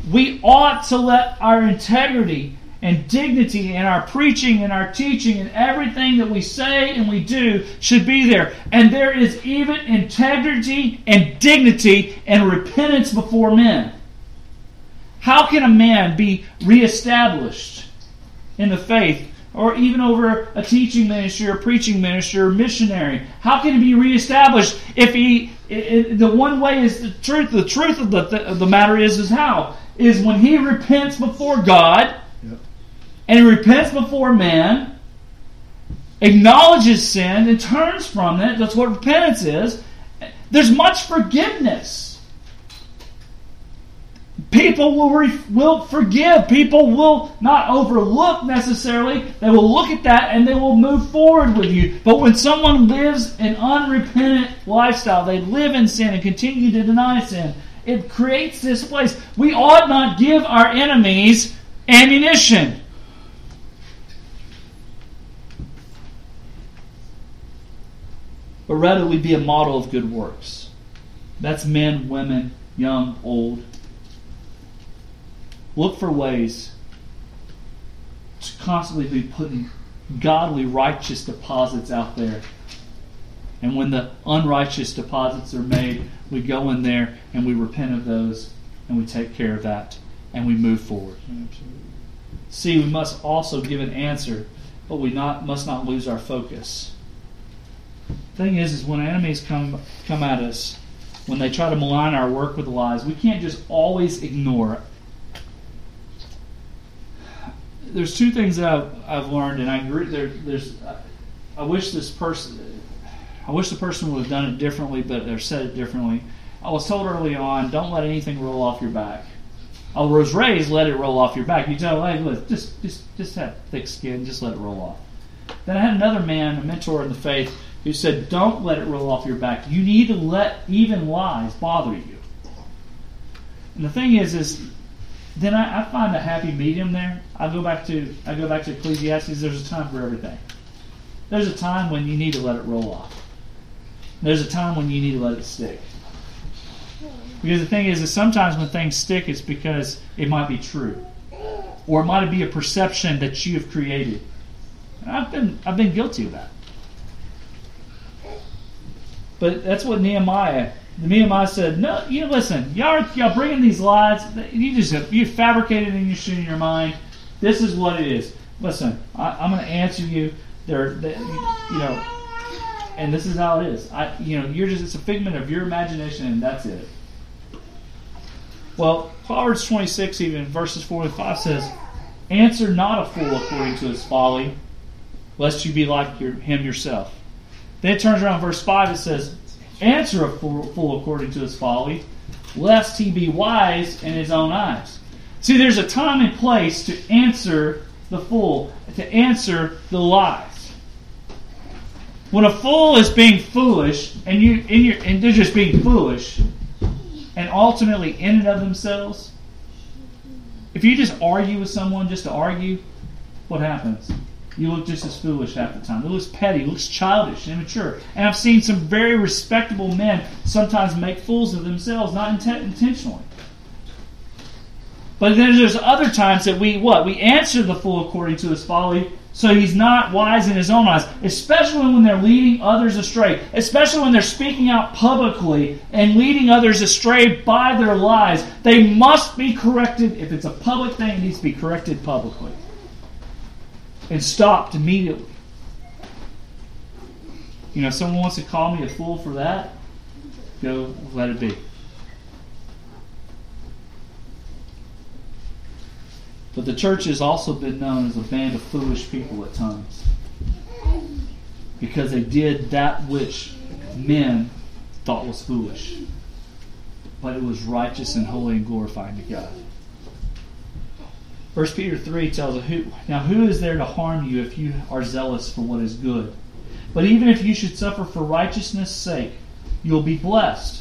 we ought to let our integrity and dignity in our preaching and our teaching and everything that we say and we do should be there. And there is even integrity and dignity and repentance before men. How can a man be reestablished in the faith or even over a teaching ministry or preaching ministry or missionary? How can he be reestablished if he, it, it, the one way is the truth, the truth of the, the matter is, is how? Is when he repents before God and repents before man, acknowledges sin, and turns from it. That's what repentance is. There's much forgiveness. People will, re- will forgive. People will not overlook necessarily. They will look at that and they will move forward with you. But when someone lives an unrepentant lifestyle, they live in sin and continue to deny sin, it creates this place. We ought not give our enemies ammunition. But rather we be a model of good works. That's men, women, young, old. Look for ways to constantly be putting godly, righteous deposits out there. And when the unrighteous deposits are made, we go in there and we repent of those and we take care of that and we move forward. Absolutely. See, we must also give an answer, but we not, must not lose our focus thing is, is when enemies come come at us, when they try to malign our work with lies, we can't just always ignore it. There's two things that I've, I've learned, and I agree. There, there's, I wish this person, I wish the person would have done it differently, but or said it differently. I was told early on, don't let anything roll off your back. I was raised, let it roll off your back. You tell, hey, look, just, just, just have thick skin, just let it roll off. Then I had another man, a mentor in the faith, who said, Don't let it roll off your back. You need to let even lies bother you. And the thing is, is then I, I find a happy medium there. I go back to I go back to Ecclesiastes. There's a time for everything. There's a time when you need to let it roll off. There's a time when you need to let it stick. Because the thing is, is sometimes when things stick, it's because it might be true, or it might be a perception that you have created. And I've been I've been guilty of that. But that's what Nehemiah. Nehemiah said, "No, you listen. Y'all y'all bringing these lies. You just you fabricated and you shoot in your mind. This is what it is. Listen, I, am going to answer you. There, you know, and this is how it is. I, you know, you're just it's a figment of your imagination, and that's it. Well, Proverbs 26, even verses 4 and 5 says, Answer not a fool according to his folly, lest you be like your, him yourself. Then it turns around, verse 5, it says, Answer a fool, according to his folly, lest he be wise in his own eyes. See, there's a time and place to answer the fool, to answer the lies. When a fool is being foolish, and you and, and they're just being foolish, and ultimately in and of themselves, if you just argue with someone just to argue, what happens? You look just as foolish half the time. It looks petty, it looks childish, immature. And I've seen some very respectable men sometimes make fools of themselves, not inten- intentionally. But then there's other times that we what? We answer the fool according to his folly so he's not wise in his own eyes, especially when they're leading others astray, especially when they're speaking out publicly and leading others astray by their lies. They must be corrected. If it's a public thing, it needs to be corrected publicly and stopped immediately. You know, if someone wants to call me a fool for that, go let it be. But the church has also been known as a band of foolish people at times. Because they did that which men thought was foolish. But it was righteous and holy and glorifying to God. 1 Peter 3 tells us, who, Now who is there to harm you if you are zealous for what is good? But even if you should suffer for righteousness' sake, you'll be blessed.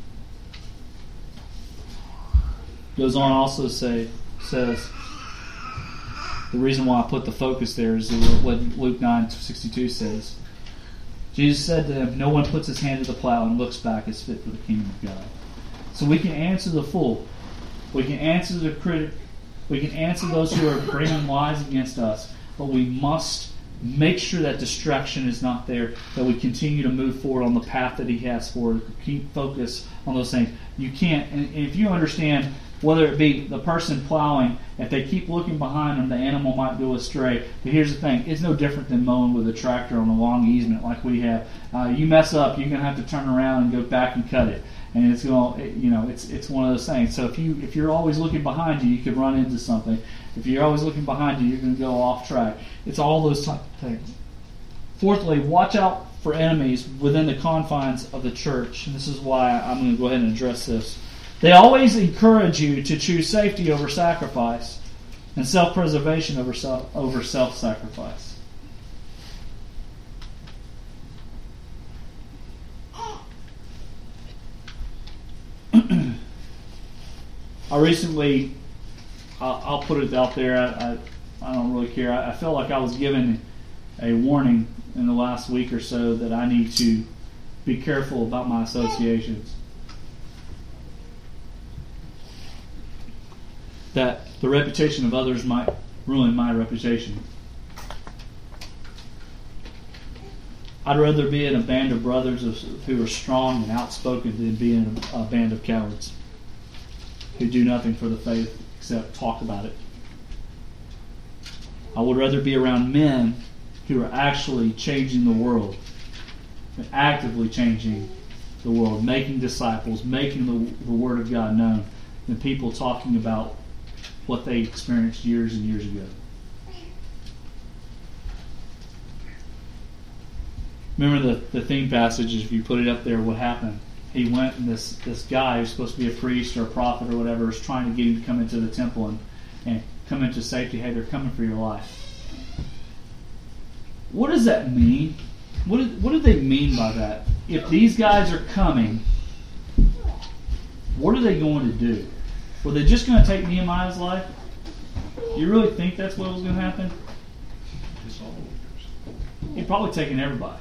Goes on also say says the reason why I put the focus there is what Luke nine sixty two says. Jesus said to him, No one puts his hand to the plow and looks back is fit for the kingdom of God. So we can answer the fool. We can answer the critic. We can answer those who are bringing lies against us. But we must make sure that distraction is not there, that we continue to move forward on the path that He has for us. Keep focus on those things. You can't, and if you understand whether it be the person plowing, if they keep looking behind them, the animal might go astray. But here's the thing: it's no different than mowing with a tractor on a long easement like we have. Uh, you mess up, you're gonna have to turn around and go back and cut it, and it's going, you know, it's it's one of those things. So if you if you're always looking behind you, you could run into something. If you're always looking behind you, you're going to go off track. It's all those type of things. Fourthly, watch out for enemies within the confines of the church. And this is why I'm going to go ahead and address this. They always encourage you to choose safety over sacrifice and self preservation over self, sacrifice. *clears throat* I recently, I'll, I'll, put it out there, I, I, I don't really care. I, I felt like I was given a warning in the last week or so that I need to be careful about my associations. That the reputation of others might ruin my reputation. I'd rather be in a band of brothers who are strong and outspoken than be in a band of cowards who do nothing for the faith except talk about it. I would rather be around men who are actually changing the world, actively changing the world, making disciples, making the, the Word of God known, than people talking about what they experienced years and years ago. Remember the, the theme passage, if you put it up there, what happened? He went and this, this guy who's supposed to be a priest or a prophet or whatever is trying to get him to come into the temple and, and come into safety. Hey, they're coming for your life. what does that mean? What what do they mean by that? If these guys are coming, what are they going to do? Were they just going to take Nehemiah's life? You really think that's what was going to happen? He'd probably taken everybody.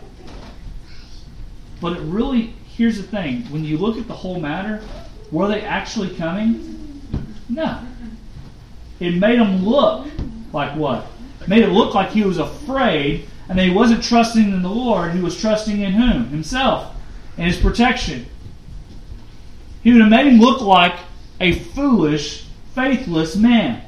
But it really, here's the thing: when you look at the whole matter, were they actually coming? No. It made him look like what? Made it look like he was afraid and that he wasn't trusting in the Lord. He was trusting in whom? Himself and his protection. He would have made him look like a foolish, faithless man.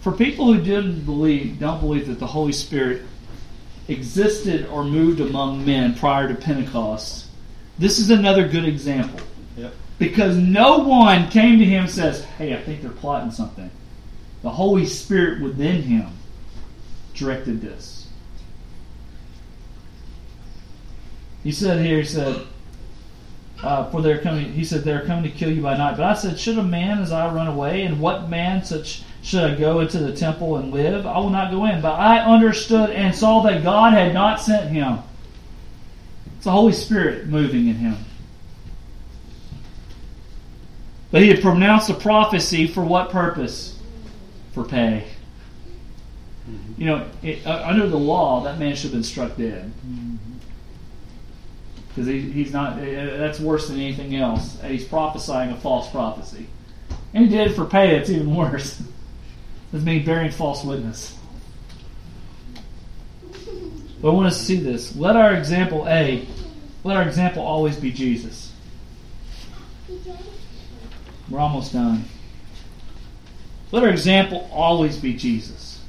For people who didn't believe, don't believe that the Holy Spirit existed or moved among men prior to Pentecost, this is another good example. Yep. Because no one came to him and says, Hey, I think they're plotting something. The Holy Spirit within him directed this. He said here, he said, uh, for they're coming, he said, they're coming to kill you by night. But I said, should a man as I run away? And what man such should I go into the temple and live? I will not go in. But I understood and saw that God had not sent him. It's the Holy Spirit moving in him. But he had pronounced a prophecy for what purpose? For pay. You know, it, uh, under the law, that man should have been struck dead. Because he, he's not, uh, that's worse than anything else. He's prophesying a false prophecy. And he did it for pay, that's even worse. *laughs* That's me bearing false witness. But I want us to see this. Let our example, A, let our example always be Jesus. We're almost done. Let our example always be Jesus.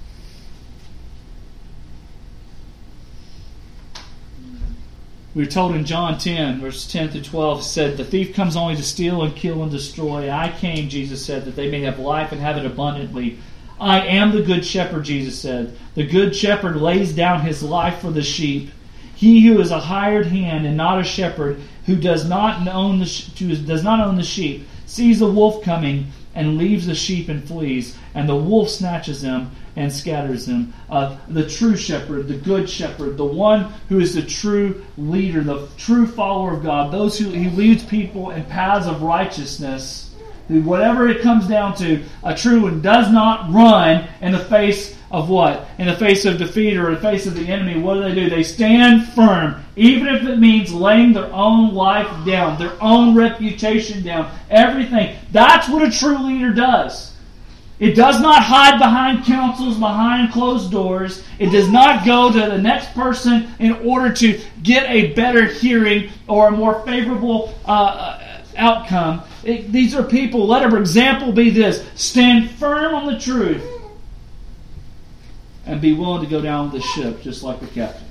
We were told in John 10, verse 10 to 12, said, The thief comes only to steal and kill and destroy. I came, Jesus said, that they may have life and have it abundantly. I am the good shepherd, Jesus said. The good shepherd lays down his life for the sheep. He who is a hired hand and not a shepherd, who does not own the who does not own the sheep, sees the wolf coming and leaves the sheep and flees, and the wolf snatches them and scatters them. Uh, the true shepherd, the good shepherd, the one who is the true leader, the true follower of God, those who he leads people in paths of righteousness whatever it comes down to, a true one does not run in the face of what? In the face of defeat or in the face of the enemy. What do they do? They stand firm, even if it means laying their own life down, their own reputation down, everything. That's what a true leader does. It does not hide behind councils, behind closed doors. It does not go to the next person in order to get a better hearing or a more favorable uh, outcome. It, these are people, let our example be this stand firm on the truth and be willing to go down with the ship just like the captain.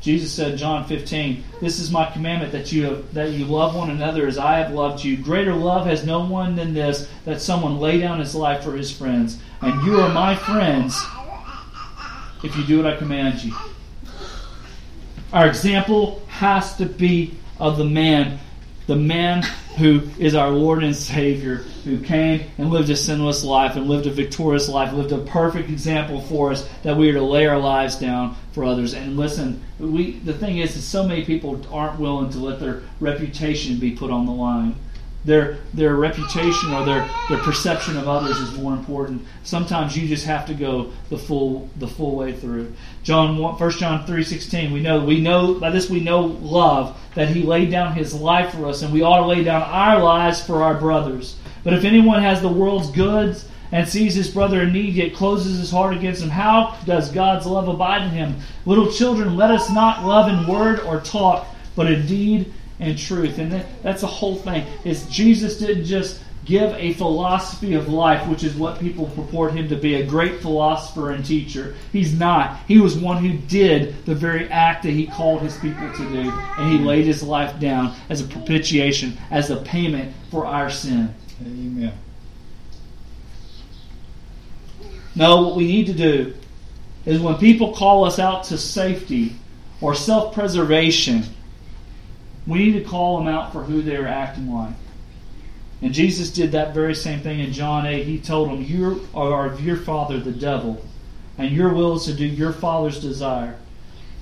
Jesus said, John 15, This is my commandment that you have, that you love one another as I have loved you. Greater love has no one than this, that someone lay down his life for his friends. And you are my friends if you do what I command you. Our example has to be of the man, the man who is our Lord and Savior, who came and lived a sinless life and lived a victorious life, lived a perfect example for us that we are to lay our lives down for others. And listen, we the thing is that so many people aren't willing to let their reputation be put on the line their their reputation or their, their perception of others is more important. Sometimes you just have to go the full the full way through. John 1 John 3:16 we know we know by this we know love that he laid down his life for us and we ought to lay down our lives for our brothers. But if anyone has the world's goods and sees his brother in need yet closes his heart against him how does God's love abide in him? Little children let us not love in word or talk but in deed and truth. And that, that's the whole thing. Is Jesus didn't just give a philosophy of life, which is what people purport him to be, a great philosopher and teacher. He's not. He was one who did the very act that he called his people to do, and he laid his life down as a propitiation, as a payment for our sin. Amen. No, what we need to do is when people call us out to safety or self preservation, we need to call them out for who they're acting like. And Jesus did that very same thing in John 8. He told them, You are of your father, the devil, and your will is to do your father's desire.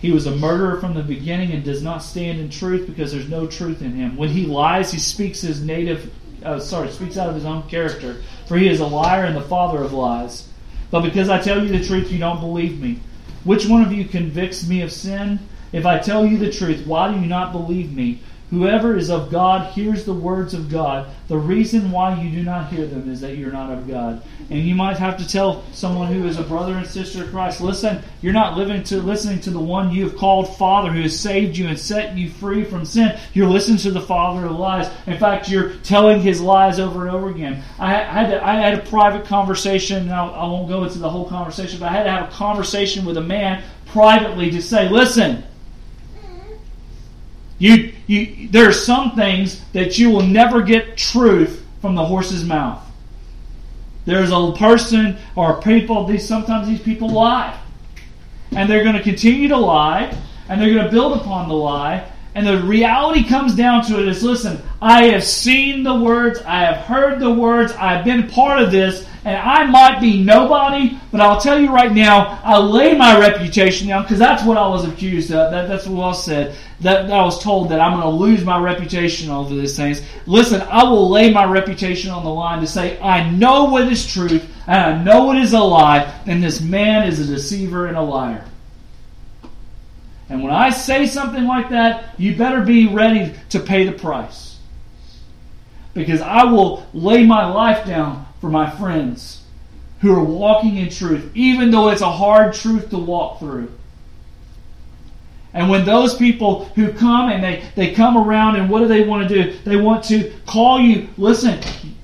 He was a murderer from the beginning and does not stand in truth because there's no truth in him. When he lies, he speaks his native, uh, sorry, speaks out of his own character, for he is a liar and the father of lies. But because I tell you the truth, you don't believe me. Which one of you convicts me of sin? If I tell you the truth, why do you not believe me? Whoever is of God hears the words of God. The reason why you do not hear them is that you're not of God. And you might have to tell someone who is a brother and sister of Christ, listen, you're not living to listening to the one you have called Father who has saved you and set you free from sin. You're listening to the Father of lies. In fact, you're telling his lies over and over again. I had to, I had a private conversation. Now I won't go into the whole conversation, but I had to have a conversation with a man privately to say, listen. You, you, there are some things that you will never get truth from the horse's mouth. There's a person or people, these, sometimes these people lie. And they're going to continue to lie, and they're going to build upon the lie. And the reality comes down to it is listen, I have seen the words, I have heard the words, I've been part of this, and I might be nobody, but I'll tell you right now, I lay my reputation down because that's what I was accused of. That, that's what I said. That, that I was told that I'm going to lose my reputation over these things. Listen, I will lay my reputation on the line to say I know what is truth and I know what is a lie, and this man is a deceiver and a liar. And when I say something like that, you better be ready to pay the price. Because I will lay my life down for my friends who are walking in truth, even though it's a hard truth to walk through. And when those people who come and they, they come around and what do they want to do? They want to call you, listen,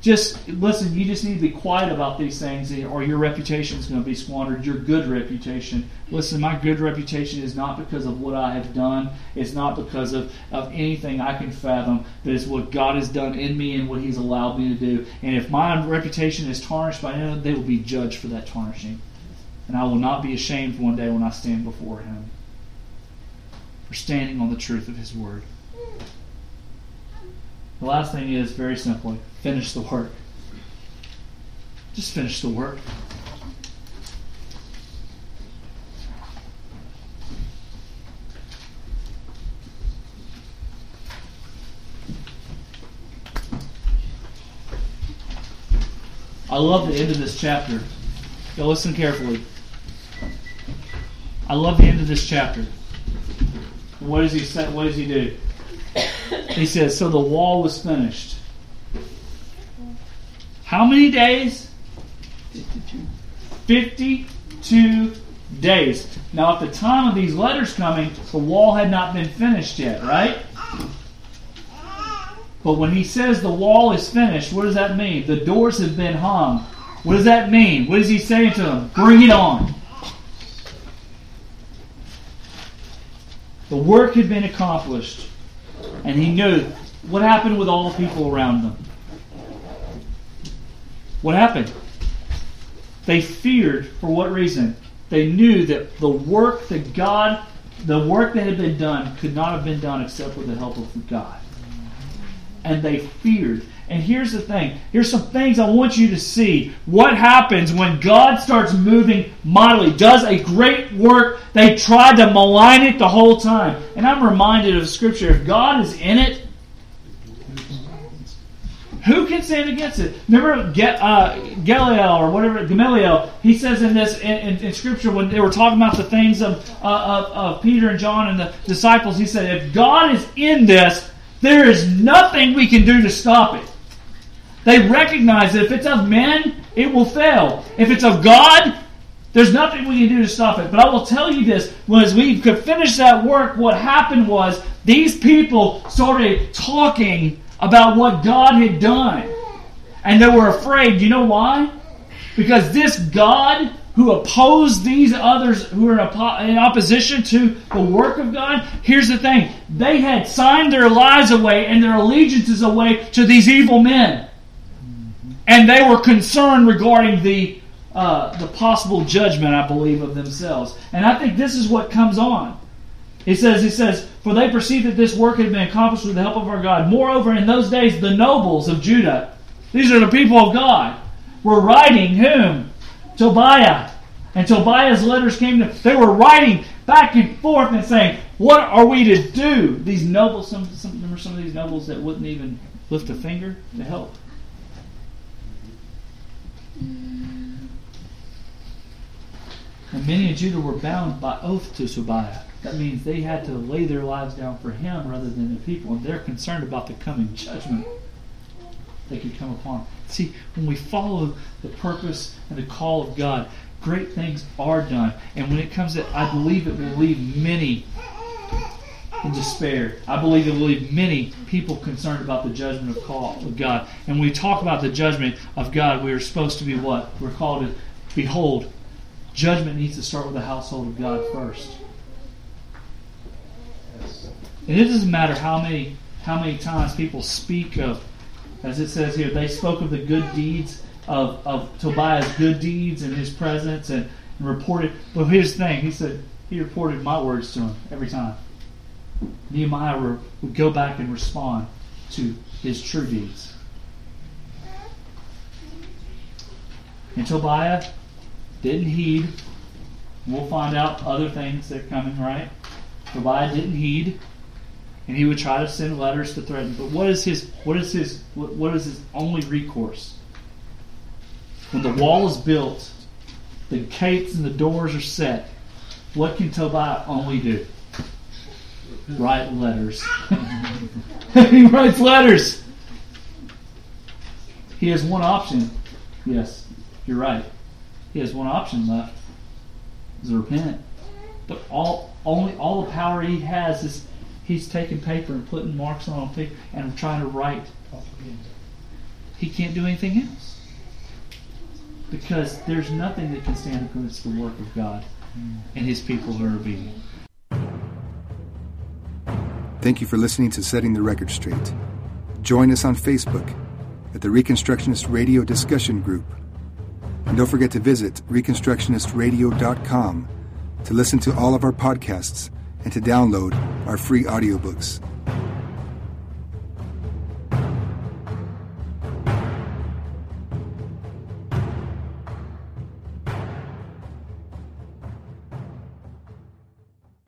just listen, you just need to be quiet about these things or your reputation is going to be squandered. Your good reputation. Listen, my good reputation is not because of what I have done. It's not because of, of anything I can fathom, but it's what God has done in me and what He's allowed me to do. And if my reputation is tarnished by Him, they will be judged for that tarnishing. And I will not be ashamed one day when I stand before Him for standing on the truth of His Word. The last thing is very simply finish the work. Just finish the work. I love the end of this chapter. Now listen carefully. I love the end of this chapter. What does he say? What does he do? He says, So the wall was finished. How many days? 52 days. Now, at the time of these letters coming, the wall had not been finished yet, right? But when he says the wall is finished, what does that mean? The doors have been hung. What does that mean? What is he saying to them? Bring it on. The work had been accomplished. And he knew what happened with all the people around them. What happened? They feared for what reason? They knew that the work that God, the work that had been done, could not have been done except with the help of God. And they feared. And here's the thing. Here's some things I want you to see. What happens when God starts moving mightily, does a great work. They tried to malign it the whole time. And I'm reminded of Scripture. If God is in it, who can stand against it? Remember uh, Gamaliel or whatever Gamaliel. He says in this in, in, in, Scripture when they were talking about the things of, uh, of, of Peter and John and the disciples. He said, "If God is in this, there is nothing we can do to stop it." They recognize that if it's of men, it will fail. If it's of God, there's nothing we can do to stop it. But I will tell you this: as we could finish that work, what happened was these people started talking about what God had done, and they were afraid. You know why? Because this God who opposed these others who were in opposition to the work of God, here's the thing: they had signed their lives away and their allegiances away to these evil men and they were concerned regarding the uh, the possible judgment, I believe, of themselves. And I think this is what comes on. He says, he says, for they perceived that this work had been accomplished with the help of our God. Moreover, in those days, the nobles of Judah These are the people of God. We're writing whom? Tobiah. And Tobiah's letters came to they were writing back and forth and saying, What are we to do? These nobles, some, some remember some of these nobles that wouldn't even lift a finger to help. And many in Judah were bound by oath to Tobiah. That means they had to lay their lives down for him rather than the people. And they're concerned about the coming judgment that could come upon. See, when we follow the purpose and the call of God, great things are done. And when it comes to, I believe it will leave many in despair. I believe it will leave many people concerned about the judgment of of God. And when we talk about the judgment of God, we are supposed to be what? We're called to behold. Judgment needs to start with the household of God first. And it doesn't matter how many how many times people speak of, as it says here, they spoke of the good deeds of, of Tobiah's good deeds and his presence and, and reported. But here's the thing: he said he reported my words to him every time. Nehemiah would go back and respond to his true deeds. And Tobiah didn't heed. We'll find out other things that are coming, right? Tobiah didn't heed, and he would try to send letters to threaten. But what is his? What is his? What, is his only recourse? When the wall is built, the gates and the doors are set. What can Tobiah only do? Write letters. *laughs* he writes letters. He has one option. Yes, you're right. He has one option left. Is to repent. But all only all the power he has is he's taking paper and putting marks on paper and trying to write. He can't do anything else. Because there's nothing that can stand against the work of God and his people who are obedient. Thank you for listening to Setting the Record Straight. Join us on Facebook at the Reconstructionist Radio Discussion Group. And don't forget to visit ReconstructionistRadio.com to listen to all of our podcasts and to download our free audiobooks.